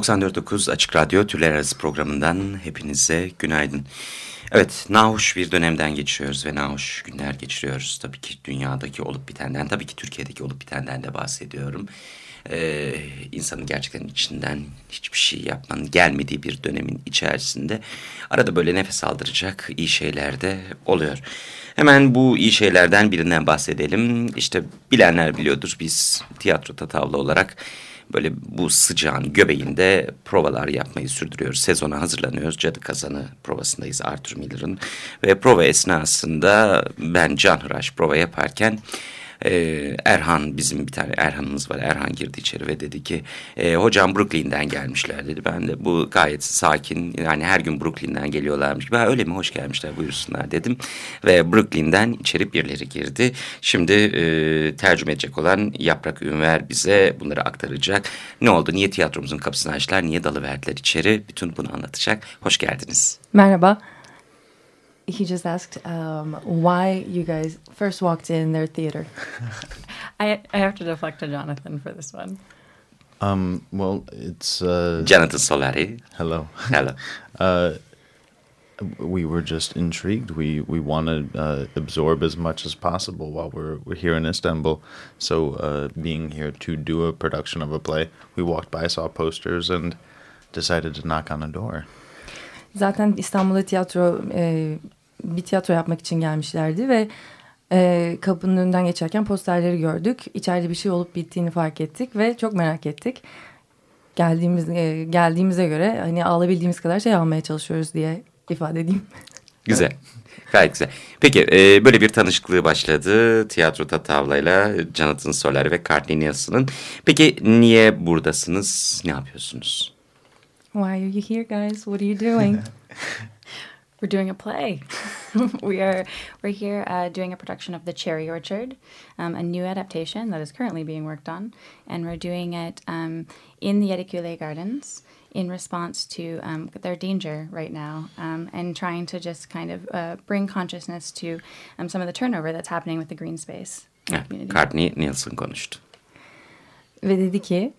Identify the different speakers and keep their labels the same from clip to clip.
Speaker 1: 94.9 Açık Radyo Türler Arası programından hepinize günaydın. Evet, nahoş bir dönemden geçiyoruz ve nahoş günler geçiriyoruz. Tabii ki dünyadaki olup bitenden, tabii ki Türkiye'deki olup bitenden de bahsediyorum. Ee, insanın gerçekten içinden hiçbir şey yapmanın gelmediği bir dönemin içerisinde arada böyle nefes aldıracak iyi şeyler de oluyor. Hemen bu iyi şeylerden birinden bahsedelim. İşte bilenler biliyordur biz tiyatro tatavla olarak böyle bu sıcağın göbeğinde provalar yapmayı sürdürüyoruz. Sezona hazırlanıyoruz. Cadı Kazanı provasındayız Arthur Miller'ın. Ve prova esnasında ben Can Hıraş prova yaparken e, Erhan bizim bir tane Erhan'ımız var. Erhan girdi içeri ve dedi ki e, hocam Brooklyn'den gelmişler dedi. Ben de bu gayet sakin yani her gün Brooklyn'den geliyorlarmış. Ben öyle mi hoş gelmişler buyursunlar dedim. Ve Brooklyn'den içeri birileri girdi. Şimdi e, tercüme edecek olan Yaprak Ünver bize bunları aktaracak. Ne oldu? Niye tiyatromuzun kapısını açtılar? Niye dalıverdiler içeri? Bütün bunu anlatacak. Hoş geldiniz.
Speaker 2: Merhaba. He just asked um, why you guys first walked in their theater.
Speaker 3: I I have to deflect to Jonathan for this one.
Speaker 4: Um, well, it's uh,
Speaker 1: Jonathan Solari.
Speaker 4: Hello.
Speaker 1: Hello.
Speaker 4: uh, we were just intrigued. We we want to uh, absorb as much as possible while we're we're here in Istanbul. So uh, being here to do a production of a play, we walked by, saw posters, and decided to knock on a door.
Speaker 2: Zaten İstanbul'a tiyatro e, bir tiyatro yapmak için gelmişlerdi ve e, kapının önünden geçerken posterleri gördük. İçeride bir şey olup bittiğini fark ettik ve çok merak ettik. Geldiğimiz e, geldiğimize göre hani alabildiğimiz kadar şey almaya çalışıyoruz diye ifade edeyim.
Speaker 1: Güzel. Gayet güzel. Peki e, böyle bir tanışıklığı başladı tiyatro tavlayla Jonathan Soler ve Nielsen'ın. Peki niye buradasınız? Ne yapıyorsunuz?
Speaker 2: Why are you here guys? What are you doing?
Speaker 3: We're doing a play. we are we're here uh, doing a production of The Cherry Orchard, um, a new adaptation that is currently being worked on, and we're doing it um, in the Edicule Gardens in response to um, their danger right now, um, and trying to just kind of uh, bring consciousness to um, some of the turnover that's happening with the green space.
Speaker 1: Courtney Nielsen konuştu.
Speaker 2: Ve dedi ki,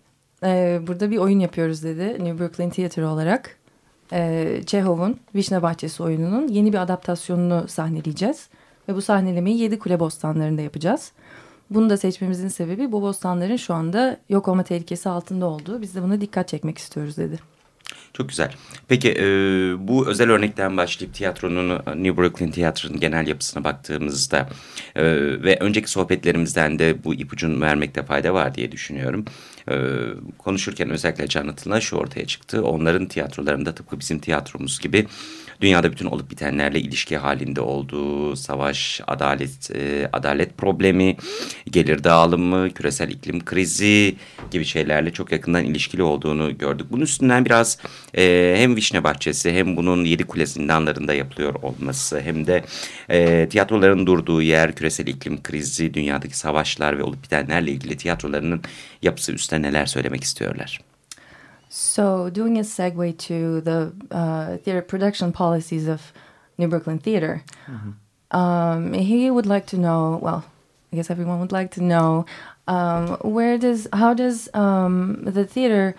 Speaker 2: e, burada bir oyun yapıyoruz dedi New Brooklyn Theatre olarak. E, Çehov'un Vişne Bahçesi oyununun yeni bir adaptasyonunu sahneleyeceğiz. Ve bu sahnelemeyi Yedi Kule Bostanları'nda yapacağız. Bunu da seçmemizin sebebi bu bostanların şu anda yok olma tehlikesi altında olduğu. Biz de buna dikkat çekmek istiyoruz dedi.
Speaker 1: Çok güzel. Peki e, bu özel örnekten başlayıp tiyatronun New Brooklyn Tiyatro'nun genel yapısına baktığımızda e, ve önceki sohbetlerimizden de bu ipucunu vermekte fayda var diye düşünüyorum. E, konuşurken özellikle Jonathan'la şu ortaya çıktı. Onların tiyatrolarında tıpkı bizim tiyatromuz gibi dünyada bütün olup bitenlerle ilişki halinde olduğu savaş, adalet, e, adalet problemi, gelir dağılımı, küresel iklim krizi gibi şeylerle çok yakından ilişkili olduğunu gördük. Bunun üstünden biraz e, hem Vişne Bahçesi hem bunun Yedi Kule zindanlarında yapılıyor olması hem de e, tiyatroların durduğu yer, küresel iklim krizi, dünyadaki savaşlar ve olup bitenlerle ilgili tiyatrolarının yapısı üstüne neler söylemek istiyorlar?
Speaker 2: So, doing a segue to the uh, theater production policies of New Brooklyn Theater, mm-hmm. um, he would like to know. Well, I guess everyone would like to know um, where does how does um, the theater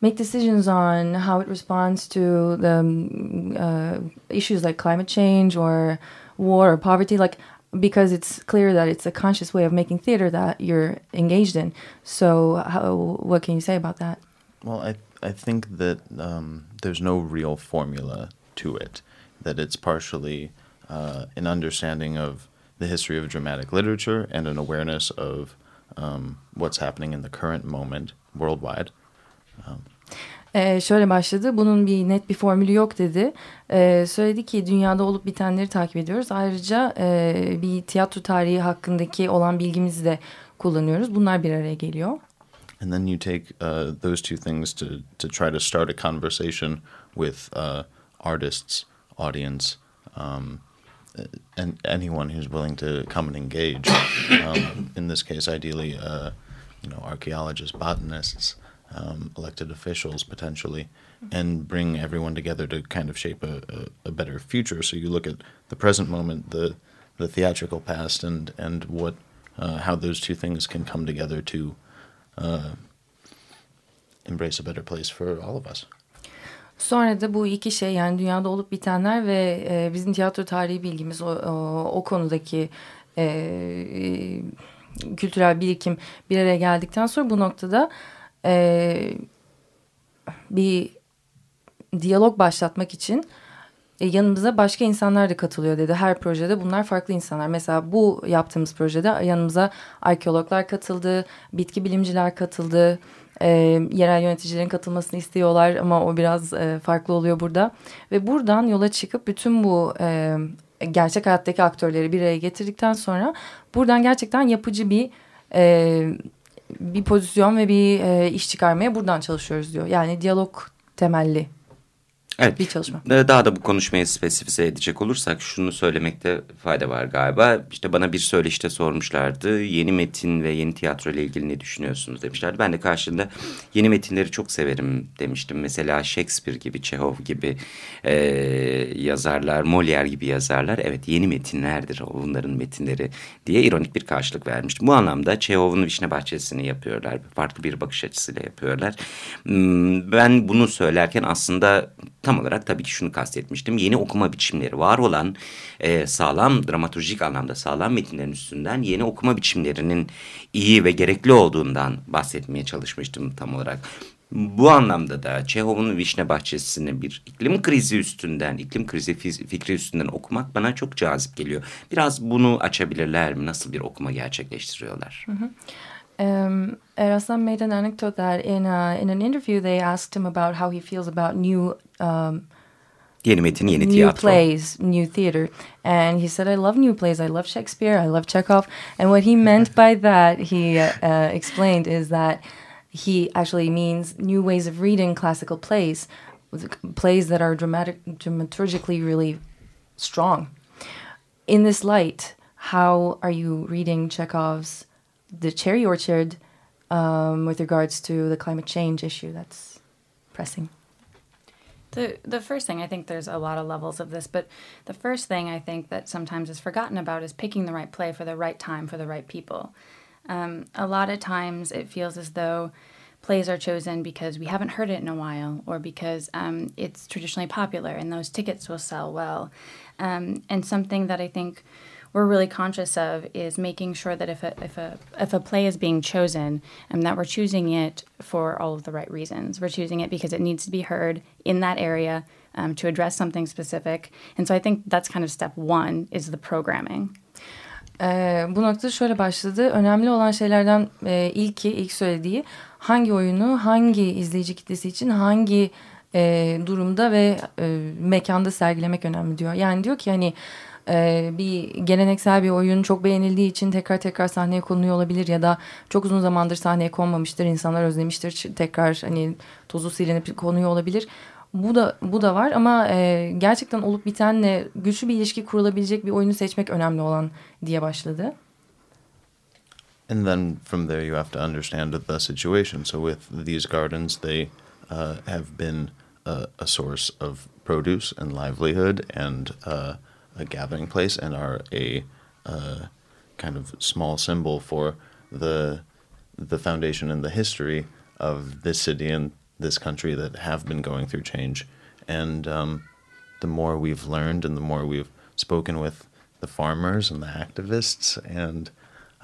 Speaker 2: make decisions on how it responds to the um, uh, issues like climate change or war or poverty, like because it's clear that it's a conscious way of making theater that you're engaged in. So, how, what can you say about that?
Speaker 4: Well, I I think that um, there's no real formula to it. That it's partially uh, an understanding of the history of dramatic literature and an awareness of um, what's happening in the current moment worldwide.
Speaker 2: Um, Ee, şöyle başladı. Bunun bir net bir formülü yok dedi. Ee, söyledi ki dünyada olup bitenleri takip ediyoruz. Ayrıca e, bir tiyatro tarihi hakkındaki olan bilgimizi de kullanıyoruz. Bunlar bir araya geliyor.
Speaker 4: And then you take uh, those two things to to try to start a conversation with uh, artists, audience, um, and anyone who's willing to come and engage. Um, in this case, ideally, uh, you know, archaeologists, botanists, um, elected officials, potentially, and bring everyone together to kind of shape a, a, a better future. So you look at the present moment, the the theatrical past, and and what uh, how those two things can come together to uh, embrace a better place for all of us.
Speaker 2: Sonra da bu iki şey yani dünyada olup bitenler ve e, bizim tiyatro tarihi bilgimiz o, o, o konudaki e, kültürel birikim bir araya geldikten sonra bu noktada e, bir diyalog başlatmak için e, yanımıza başka insanlar da katılıyor dedi. Her projede bunlar farklı insanlar. Mesela bu yaptığımız projede yanımıza arkeologlar katıldı, bitki bilimciler katıldı, e, yerel yöneticilerin katılmasını istiyorlar ama o biraz e, farklı oluyor burada. Ve buradan yola çıkıp bütün bu e, gerçek hayattaki aktörleri bir araya getirdikten sonra buradan gerçekten yapıcı bir e, bir pozisyon ve bir e, iş çıkarmaya buradan çalışıyoruz diyor. Yani diyalog temelli
Speaker 1: Evet.
Speaker 2: bir çalışma.
Speaker 1: Daha da bu konuşmayı spesifize edecek olursak şunu söylemekte fayda var galiba. İşte bana bir söyleşte sormuşlardı. Yeni metin ve yeni tiyatro ile ilgili ne düşünüyorsunuz demişlerdi. Ben de karşılığında yeni metinleri çok severim demiştim. Mesela Shakespeare gibi, Chekhov gibi e, yazarlar, Molière gibi yazarlar. Evet yeni metinlerdir onların metinleri diye ironik bir karşılık vermiştim. Bu anlamda Çehov'un Vişne Bahçesi'ni yapıyorlar. Farklı bir bakış açısıyla yapıyorlar. Hmm, ben bunu söylerken aslında tam olarak tabii ki şunu kastetmiştim. Yeni okuma biçimleri var olan e, sağlam dramaturjik anlamda sağlam metinlerin üstünden yeni okuma biçimlerinin iyi ve gerekli olduğundan bahsetmeye çalışmıştım tam olarak. Bu anlamda da Çehov'un Vişne Bahçesi'ni bir iklim krizi üstünden, iklim krizi fikri üstünden okumak bana çok cazip geliyor. Biraz bunu açabilirler mi? Nasıl bir okuma gerçekleştiriyorlar?
Speaker 2: Hı hı. Um, Eraslan made an anecdote that in a, in an interview they asked him about how he feels about new um,
Speaker 1: yeni metin, yeni
Speaker 2: new
Speaker 1: tiyatro.
Speaker 2: plays, new theater, and he said, "I love new plays. I love Shakespeare. I love Chekhov." And what he meant by that, he uh, explained, is that he actually means new ways of reading classical plays, plays that are dramatic, dramaturgically really strong. In this light, how are you reading Chekhov's? The cherry orchard um, with regards to the climate change issue that's pressing?
Speaker 3: The the first thing I think there's a lot of levels of this, but the first thing I think that sometimes is forgotten about is picking the right play for the right time for the right people. Um, a lot of times it feels as though plays are chosen because we haven't heard it in a while or because um, it's traditionally popular and those tickets will sell well. Um, and something that I think we're really conscious of is making sure that if a if a if a play is being chosen, and that we're choosing it for all of the right reasons. We're choosing it because it needs to be heard in that area um, to address something specific. And so I think that's kind of step one is the programming.
Speaker 2: Ee, bu noktada şöyle başladı. Önemli olan şeylerden e, ilki, ilk söylediği hangi oyunu hangi izleyici kitlesi için hangi e, durumda ve e, mekanda sergilemek önemli diyor. Yani diyor ki hani e, bir geleneksel bir oyun çok beğenildiği için tekrar tekrar sahneye konuyor olabilir ya da çok uzun zamandır sahneye konmamıştır insanlar özlemiştir tekrar hani tozu silinip konuyor olabilir. Bu da bu da var ama e, gerçekten olup bitenle güçlü bir ilişki kurulabilecek bir oyunu seçmek önemli olan diye başladı.
Speaker 4: And then from there you have to understand the situation. So with these gardens, they uh, have been a, a source of produce and livelihood and uh, a gathering place and are a uh, kind of small symbol for the the foundation and the history of this city and this country that have been going through change. And um, the more we've learned and the more we've spoken with the farmers and the activists and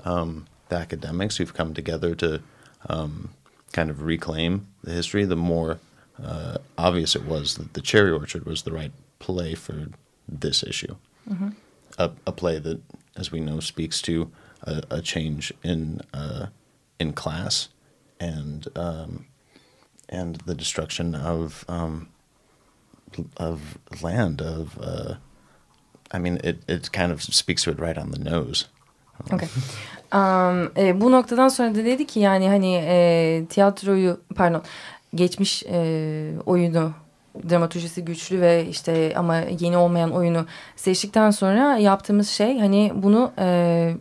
Speaker 4: um, the academics who've come together to um, kind of reclaim the history, the more uh, obvious it was that the cherry orchard was the right play for this issue. Mm-hmm. A, a, play that, as we know, speaks to a, a change in uh, in class and um, and the destruction of um, of land. Of uh, I mean, it it kind of speaks to it right on the nose.
Speaker 2: Okay. Um, e, bu noktadan sonra da dedi ki yani hani e, tiyatroyu pardon geçmiş e, oyunu dramaturjisi güçlü ve işte ama yeni olmayan oyunu seçtikten sonra yaptığımız şey hani bunu e,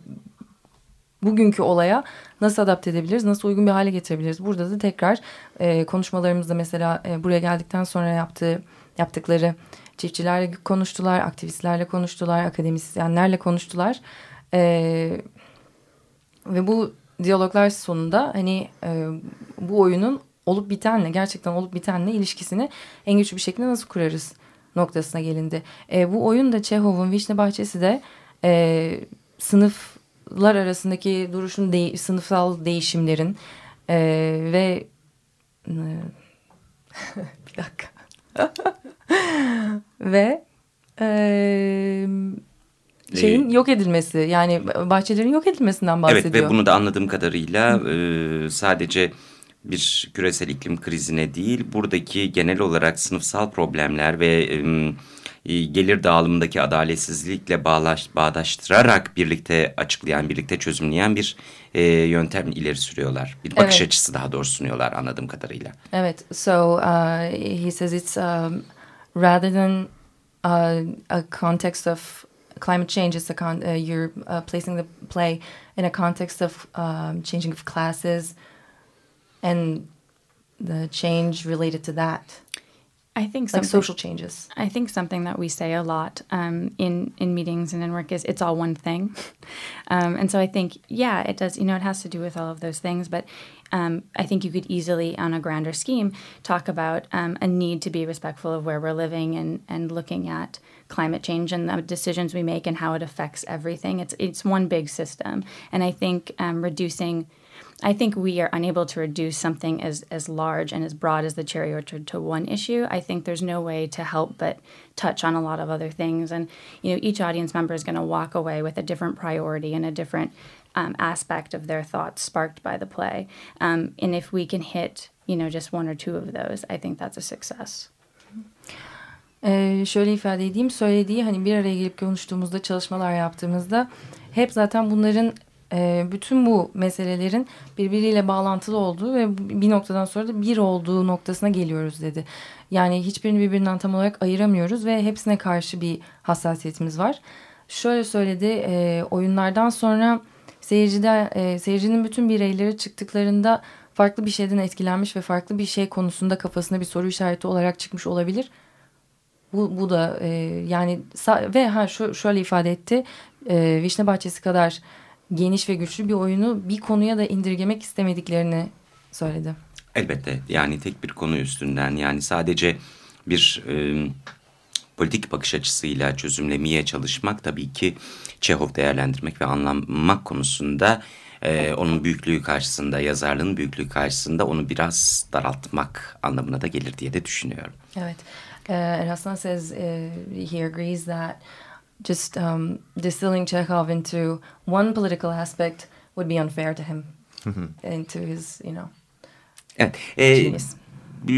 Speaker 2: bugünkü olaya nasıl adapte edebiliriz, nasıl uygun bir hale getirebiliriz. Burada da tekrar e, konuşmalarımızda mesela e, buraya geldikten sonra yaptığı yaptıkları çiftçilerle konuştular, aktivistlerle konuştular, akademisyenlerle konuştular. E, ve bu diyaloglar sonunda hani e, bu oyunun olup bitenle gerçekten olup bitenle ilişkisini en güçlü bir şekilde nasıl kurarız noktasına gelindi. E, bu oyun da Çehov'un Vişne Bahçesi de e, sınıflar arasındaki duruşun de, sınıfsal değişimlerin e, ve e, bir dakika ve e, şeyin yok edilmesi yani bahçelerin yok edilmesinden bahsediyor.
Speaker 1: Evet ve bunu da anladığım kadarıyla e, sadece bir küresel iklim krizine değil buradaki genel olarak sınıfsal problemler ve e, gelir dağılımındaki adaletsizlikle bağlaş, bağdaştırarak birlikte açıklayan, birlikte çözümleyen bir e, yöntem ileri sürüyorlar. Bir bakış evet. açısı daha doğrusu sunuyorlar anladığım kadarıyla.
Speaker 2: Evet, so uh, he says it's um, rather than uh, a context of climate change is a con uh, you're uh, placing the play in a context of um, changing of classes and the change related to that.
Speaker 3: I think
Speaker 2: like social changes.
Speaker 3: I think something that we say a lot um, in in meetings and in work is it's all one thing, um, and so I think yeah, it does. You know, it has to do with all of those things, but um, I think you could easily, on a grander scheme, talk about um, a need to be respectful of where we're living and and looking at climate change and the decisions we make and how it affects everything. It's it's one big system, and I think um, reducing I think we are unable to reduce something as, as large and as broad as the cherry orchard to one issue. I think there's no way to help but touch on a lot of other things. And, you know, each audience member is going to walk away with a different priority and a different um, aspect of their thoughts sparked by the play. Um, and if we can hit, you know, just one or two of those, I think that's a success.
Speaker 2: Ee, şöyle ifade edeyim söylediği hani bir araya gelip konuştuğumuzda çalışmalar yaptığımızda hep zaten bunların e, bütün bu meselelerin birbiriyle bağlantılı olduğu ve bir noktadan sonra da bir olduğu noktasına geliyoruz dedi. Yani hiçbirini birbirinden tam olarak ayıramıyoruz ve hepsine karşı bir hassasiyetimiz var. Şöyle söyledi e, oyunlardan sonra seyircide e, seyircinin bütün bireyleri çıktıklarında farklı bir şeyden etkilenmiş ve farklı bir şey konusunda kafasında bir soru işareti olarak çıkmış olabilir. Bu, bu da e, yani ve ha şöyle ifade etti Vişne Bahçesi kadar geniş ve güçlü bir oyunu bir konuya da indirgemek istemediklerini söyledi.
Speaker 1: Elbette yani tek bir konu üstünden yani sadece bir e, politik bakış açısıyla çözümlemeye çalışmak tabii ki Çehov değerlendirmek ve anlamak konusunda e, onun büyüklüğü karşısında yazarlığın büyüklüğü karşısında onu biraz daraltmak anlamına da gelir diye de düşünüyorum.
Speaker 2: Evet. Uh, Eraslan says uh, he agrees that just um, distilling Chekhov into one political aspect would be unfair to him, into his, you know,
Speaker 1: evet, e, genius.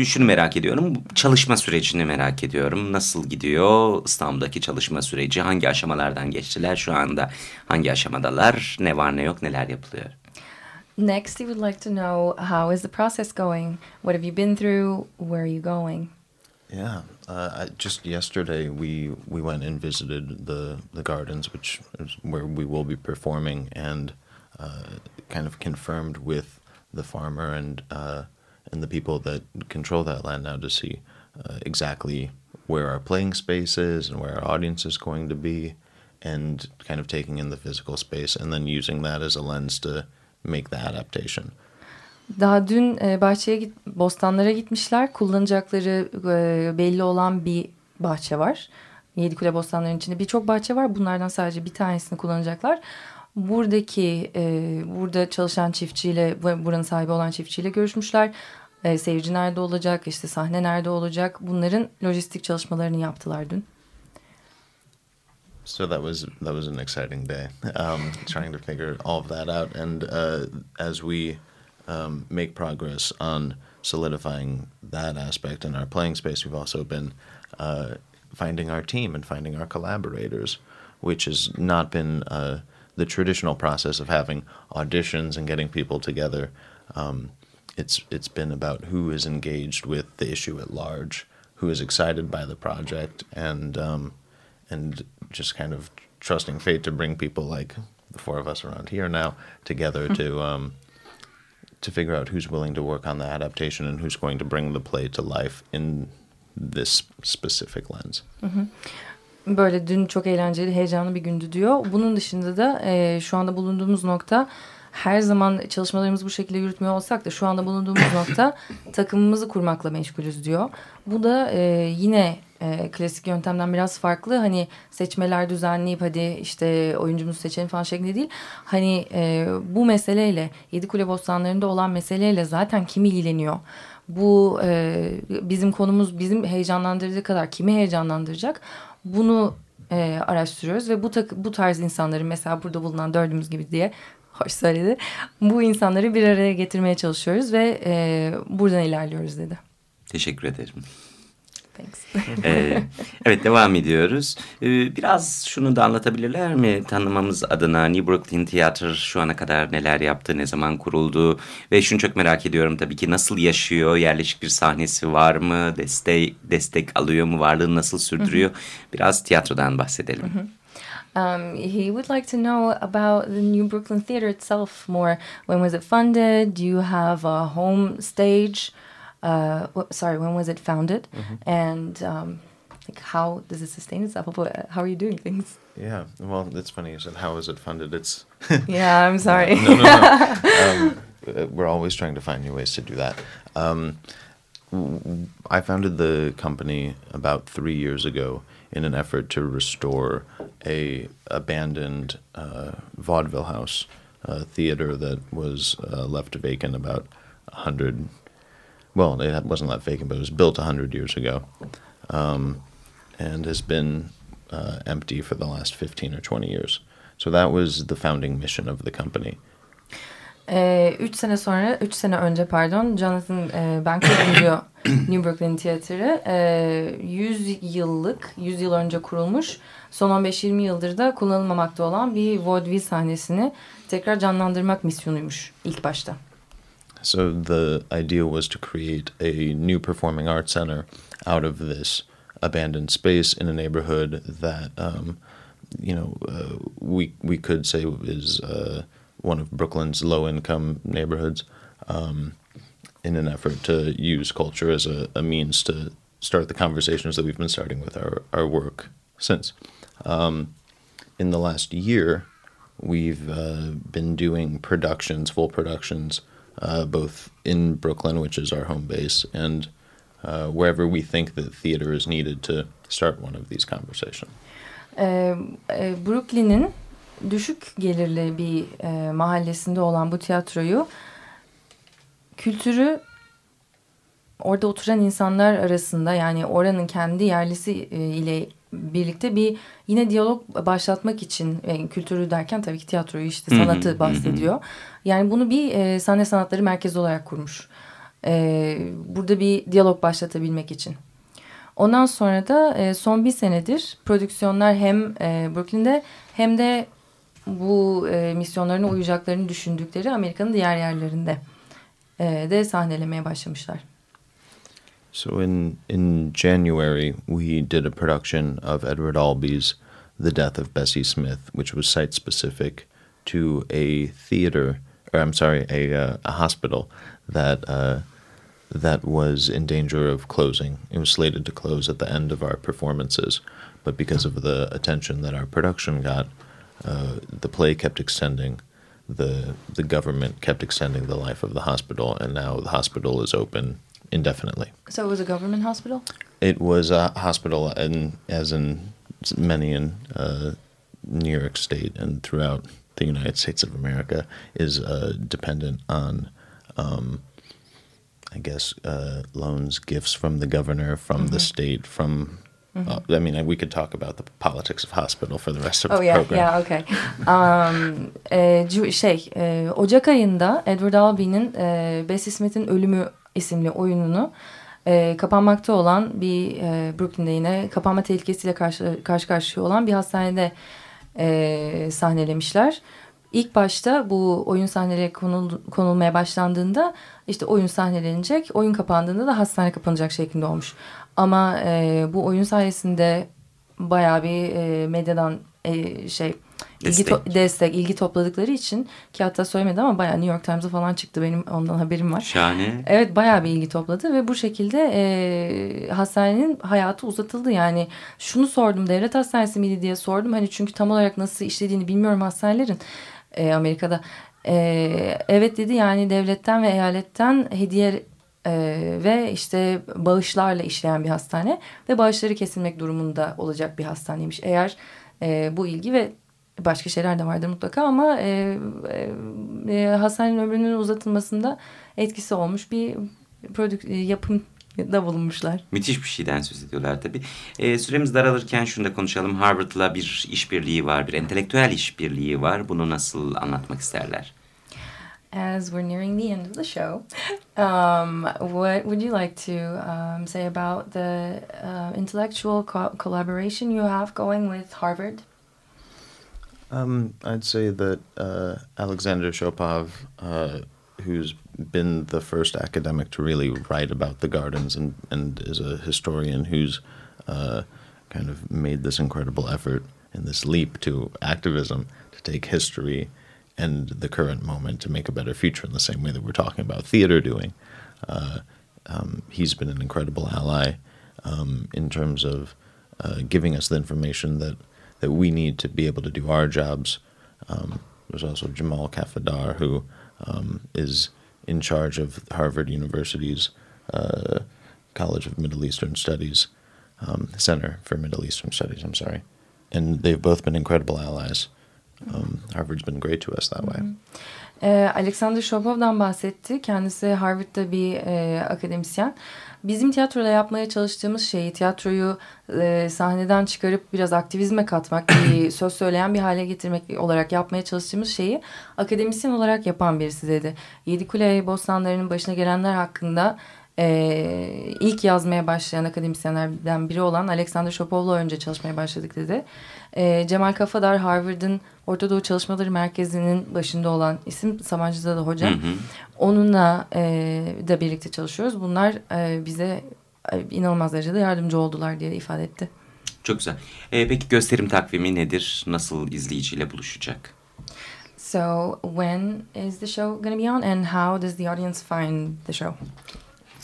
Speaker 1: Şunu merak ediyorum, çalışma sürecini merak ediyorum. Nasıl gidiyor İstanbul'daki çalışma süreci? Hangi aşamalardan geçtiler? Şu anda hangi aşamadalar? Ne var ne yok, neler yapılıyor?
Speaker 2: Next, he would like to know how is the process going? What have you been through? Where are you going?
Speaker 4: Yeah, uh, just yesterday we we went and visited the the gardens, which is where we will be performing, and uh, kind of confirmed with the farmer and uh, and the people that control that land now to see uh, exactly where our playing space is and where our audience is going to be, and kind of taking in the physical space and then using that as a lens to make the adaptation.
Speaker 2: Daha dün e, bahçeye git, bostanlara gitmişler. Kullanacakları e, belli olan bir bahçe var. Yedikule bostanların içinde birçok bahçe var. Bunlardan sadece bir tanesini kullanacaklar. Buradaki e, burada çalışan çiftçiyle buranın sahibi olan çiftçiyle görüşmüşler. E, seyirci nerede olacak, işte sahne nerede olacak bunların lojistik çalışmalarını yaptılar dün.
Speaker 4: So that was that was an exciting day, um, trying to figure all of that out. And uh, as we um, make progress on solidifying that aspect in our playing space, we've also been uh, finding our team and finding our collaborators, which has not been uh, the traditional process of having auditions and getting people together. Um, it's it's been about who is engaged with the issue at large, who is excited by the project, and um, and just kind of trusting fate to bring people like the four of us around here now together to um, to figure out who's willing to work on the adaptation and who's going to bring the play to life in this specific lens.
Speaker 2: Böyle dün çok eğlenceli, heyecanlı bir gündü diyor. Bunun dışında da e, şu anda bulunduğumuz nokta her zaman çalışmalarımızı bu şekilde yürütmüyor olsak da şu anda bulunduğumuz nokta takımımızı kurmakla meşgulüz diyor. Bu da e, yine e, klasik yöntemden biraz farklı. Hani seçmeler düzenleyip hadi işte oyuncumuzu seçelim falan şeklinde değil. Hani e, bu meseleyle Yedi Kule Bostanları'nda olan meseleyle zaten kim ilgileniyor? Bu e, bizim konumuz bizim heyecanlandırdığı kadar kimi heyecanlandıracak? Bunu e, araştırıyoruz ve bu bu tarz insanları mesela burada bulunan dördümüz gibi diye hoş söyledi. Bu insanları bir araya getirmeye çalışıyoruz ve e, buradan ilerliyoruz dedi.
Speaker 1: Teşekkür ederim.
Speaker 2: Thanks.
Speaker 1: Ee, evet devam ediyoruz. Ee, biraz şunu da anlatabilirler mi tanımamız adına New Brooklyn Theater şu ana kadar neler yaptı, ne zaman kuruldu ve şunu çok merak ediyorum tabii ki nasıl yaşıyor, yerleşik bir sahnesi var mı, destek, destek alıyor mu, varlığını nasıl sürdürüyor? Biraz tiyatrodan bahsedelim.
Speaker 2: Um, he would like to know about the New Brooklyn Theater itself more. When was it funded? Do you have a home stage? Uh, sorry, when was it founded? And um, like, how does it sustain itself? How are you doing things?
Speaker 4: Yeah, well, it's funny you said how is it funded? It's
Speaker 2: yeah, I'm sorry.
Speaker 4: no, no, no. um, uh, we're always trying to find new ways to do that. Um, I founded the company about three years ago in an effort to restore a abandoned uh, vaudeville house uh, theater that was uh, left vacant about a hundred. Well, it wasn't left vacant, but it was built a hundred years ago, um, and has been uh, empty for the last fifteen or twenty years. So that was the founding mission of the company.
Speaker 2: Ee, üç sene sonra, üç sene önce pardon, Jonathan e, ben kurucu New Brooklyn Tiyatro'yu e, 100 yıllık, 100 yıl önce kurulmuş, son 15-20 yıldır da kullanılmamakta olan bir vaudeville sahnesini tekrar canlandırmak misyonuymuş ilk başta.
Speaker 4: So the idea was to create a new performing arts center out of this abandoned space in a neighborhood that, um, you know, uh, we we could say is uh, one of Brooklyn's low-income neighborhoods, um, in an effort to use culture as a, a means to start the conversations that we've been starting with our our work since. Um, in the last year, we've uh, been doing productions, full productions, uh, both in Brooklyn, which is our home base, and uh, wherever we think that theater is needed to start one of these conversations.
Speaker 2: Ee, Brooklyn'in düşük gelirli bir e, mahallesinde olan bu tiyatroyu kültürü orada oturan insanlar arasında yani oranın kendi yerlisi e, ile birlikte bir yine diyalog başlatmak için yani kültürü derken tabii ki tiyatroyu işte sanatı bahsediyor. Yani bunu bir e, sahne sanatları merkezi olarak kurmuş. E, burada bir diyalog başlatabilmek için. Ondan sonra da e, son bir senedir prodüksiyonlar hem e, Brooklyn'de hem de bu e, misyonlarına uyacaklarını düşündükleri Amerika'nın diğer yerlerinde e, de sahnelemeye başlamışlar.
Speaker 4: So in in January, we did a production of Edward Albee's The Death of Bessie Smith, which was site specific to a theater, or I'm sorry, a uh, a hospital that uh, that was in danger of closing. It was slated to close at the end of our performances, but because of the attention that our production got, uh, the play kept extending. the The government kept extending the life of the hospital, and now the hospital is open indefinitely.
Speaker 2: So it was a government hospital?
Speaker 4: It was a hospital, and as in many in uh, New York State and throughout the United States of America, is uh, dependent on, um, I guess, uh, loans, gifts from the governor, from the state, from. Uh, I mean, we could talk about the politics of hospital for the rest of
Speaker 2: Oh
Speaker 4: the
Speaker 2: yeah,
Speaker 4: program.
Speaker 2: yeah, okay. Um, e, şey, e, Ocak ayında Edward Albee'nin e, Bessie Smith'in Ölümü isimli oyununu e, kapanmakta olan bir e, Brooklyn'de yine kapanma tehlikesiyle karşı, karşı karşıya olan bir hastanede e, sahnelemişler. İlk başta bu oyun sahneleri konul, konulmaya başlandığında işte oyun sahnelenecek, oyun kapandığında da hastane kapanacak şeklinde olmuş. Ama e, bu oyun sayesinde bayağı bir e, medyadan e, şey
Speaker 1: Destek.
Speaker 2: ilgi destek, ilgi topladıkları için ki hatta söylemedi ama bayağı New York Times'a falan çıktı benim ondan haberim var.
Speaker 1: Şahane.
Speaker 2: Evet bayağı bir ilgi topladı ve bu şekilde e, hastanenin hayatı uzatıldı. Yani şunu sordum devlet hastanesi miydi diye sordum. Hani çünkü tam olarak nasıl işlediğini bilmiyorum hastanelerin e, Amerika'da. E, evet dedi yani devletten ve eyaletten hediye e, ve işte bağışlarla işleyen bir hastane. Ve bağışları kesilmek durumunda olacak bir hastaneymiş. Eğer e, bu ilgi ve başka şeyler de vardır mutlaka ama e, e, e, hastanenin ömrünün uzatılmasında etkisi olmuş bir prodük e, yapımda bulunmuşlar.
Speaker 1: Müthiş bir şeyden söz ediyorlar tabii. Ee, süremiz daralırken şunu da konuşalım. Harvard'la bir işbirliği var, bir entelektüel işbirliği var. Bunu nasıl anlatmak isterler?
Speaker 2: As we're nearing the end of the show, um, what would you like to um, say about the uh, intellectual co collaboration you have going with Harvard?
Speaker 4: Um, I'd say that uh, Alexander Shopov, uh, who's been the first academic to really write about the gardens and, and is a historian who's uh, kind of made this incredible effort and this leap to activism to take history and the current moment to make a better future in the same way that we're talking about theater doing. Uh, um, he's been an incredible ally um, in terms of uh, giving us the information that that we need to be able to do our jobs. Um, there's also Jamal Kafadar, who um, is in charge of Harvard University's uh, College of Middle Eastern Studies, um, Center for Middle Eastern Studies, I'm sorry. And they've both been incredible allies. Um, Harvard's been great to us that way.
Speaker 2: Ee, Alexander Shopov'dan bahsetti. Kendisi Harvard'da bir e, akademisyen. Bizim tiyatroda yapmaya çalıştığımız şeyi tiyatroyu e, sahneden çıkarıp biraz aktivizme katmak, bir söz söyleyen bir hale getirmek olarak yapmaya çalıştığımız şeyi akademisyen olarak yapan birisi dedi. Yedikule Bostanları'nın başına gelenler hakkında e, ilk yazmaya başlayan akademisyenlerden biri olan Alexander Shopov'la önce çalışmaya başladık dedi. E, Cemal Kafadar Harvard'ın Orta Doğu Çalışmaları Merkezi'nin başında olan isim Sabancı'da da hoca.
Speaker 1: Hı hı.
Speaker 2: Onunla e, da birlikte çalışıyoruz. Bunlar e, bize e, inanılmaz derecede yardımcı oldular diye ifade etti.
Speaker 1: Çok güzel. Ee, peki gösterim takvimi nedir? Nasıl izleyiciyle buluşacak?
Speaker 2: So when is the show going to be on and how does the audience find the show?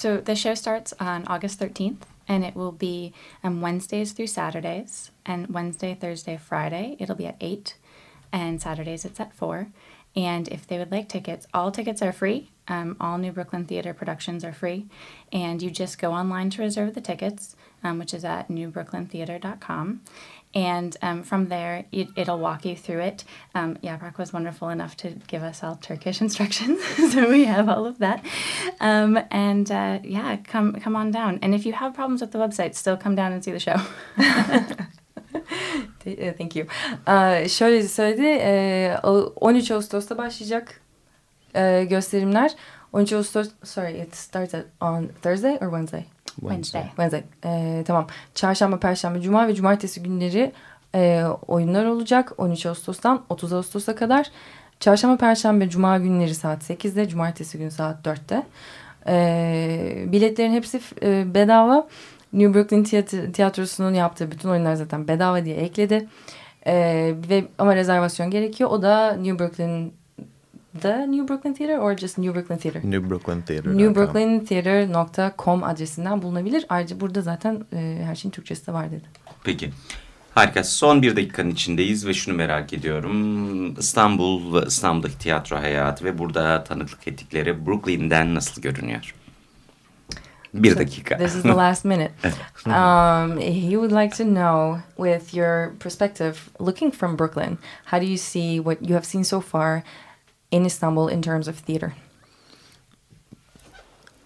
Speaker 3: So the show starts on August 13th, and it will be um, Wednesdays through Saturdays, and Wednesday, Thursday, Friday, it'll be at 8, and Saturdays it's at 4. And if they would like tickets, all tickets are free. Um, all New Brooklyn Theater productions are free. And you just go online to reserve the tickets, um, which is at newbrooklyntheater.com. And um, from there, it, it'll walk you through it. Um, Yaprak was wonderful enough to give us all Turkish instructions, so we have all of that. Um, and uh, yeah, come come on down. And if you have problems with the website, still come down and see the show.
Speaker 2: Thank you. Ee, şöyle söyledi. e, o- 13 Ağustos'ta başlayacak gösterimler. 13 Ağustos, sorry, it starts on Thursday or Wednesday?
Speaker 3: Wednesday.
Speaker 2: Wednesday. Ee, tamam. Çarşamba, Perşembe, Cuma ve Cumartesi günleri e, oyunlar olacak. 13 Ağustos'tan 30 Ağustos'a kadar. Çarşamba, Perşembe, Cuma günleri saat 8'de, Cumartesi günü saat 4'te. Ee, biletlerin hepsi e, bedava. New Brooklyn Tiyatro- Tiyatrosu'nun yaptığı bütün oyunlar zaten bedava diye ekledi. Ee, ve ama rezervasyon gerekiyor. O da New Brooklyn The New Brooklyn Theater or just New Brooklyn Theater?
Speaker 4: New Brooklyn Theater.
Speaker 2: newbrooklyntheater.com adresinden bulunabilir. Ayrıca burada zaten e, her şeyin Türkçesi de var dedi.
Speaker 1: Peki. Harika. Son bir dakikanın içindeyiz ve şunu merak ediyorum. İstanbul ve İstanbul'daki tiyatro hayatı ve burada tanıklık ettikleri Brooklyn'den nasıl görünüyor? Bir dakika.
Speaker 2: This is the last minute. Um, he would like to know, with your perspective, looking from Brooklyn, how do you see what you have seen so far in Istanbul in terms of theater?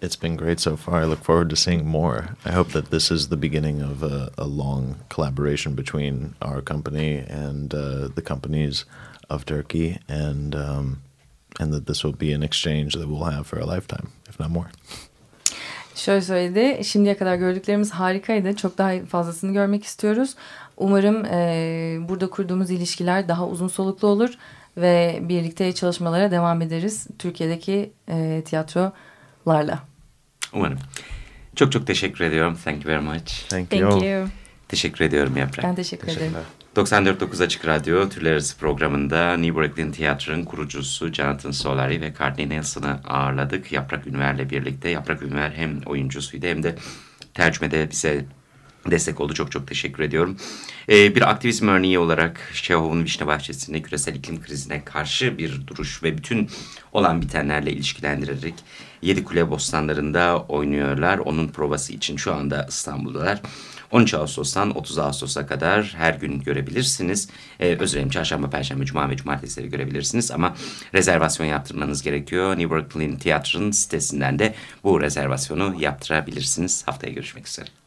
Speaker 4: It's been great so far. I look forward to seeing more. I hope that this is the beginning of a, a long collaboration between our company and uh, the companies of Turkey, and um, and that this will be an exchange that we'll have for a lifetime, if not more.
Speaker 2: Şöyle söyledi. Şimdiye kadar gördüklerimiz harikaydı. Çok daha fazlasını görmek istiyoruz. Umarım e, burada kurduğumuz ilişkiler daha uzun soluklu olur ve birlikte çalışmalara devam ederiz Türkiye'deki e, tiyatrolarla.
Speaker 1: Umarım. Çok çok teşekkür ediyorum. Thank you very much.
Speaker 4: Thank,
Speaker 3: Thank
Speaker 4: you.
Speaker 3: you.
Speaker 1: Teşekkür ediyorum Yaprak.
Speaker 2: Ben teşekkür ederim.
Speaker 1: 94.9 Açık Radyo Türler Arası programında New Brooklyn Tiyatro'nun kurucusu Jonathan Solari ve Courtney Nelson'ı ağırladık. Yaprak Ünver'le birlikte. Yaprak Ünver hem oyuncusuydu hem de tercümede bize destek oldu. Çok çok teşekkür ediyorum. Ee, bir aktivizm örneği olarak Çehov'un Vişne Bahçesi'nde küresel iklim krizine karşı bir duruş ve bütün olan bitenlerle ilişkilendirerek Yedi Kule Bostanları'nda oynuyorlar. Onun provası için şu anda İstanbul'dalar. 13 Ağustos'tan 30 Ağustos'a kadar her gün görebilirsiniz. Ee, özür dilerim çarşamba, perşembe, cuma ve cumartesileri görebilirsiniz ama rezervasyon yaptırmanız gerekiyor. New Brooklyn Tiyatro'nun sitesinden de bu rezervasyonu yaptırabilirsiniz. Haftaya görüşmek üzere.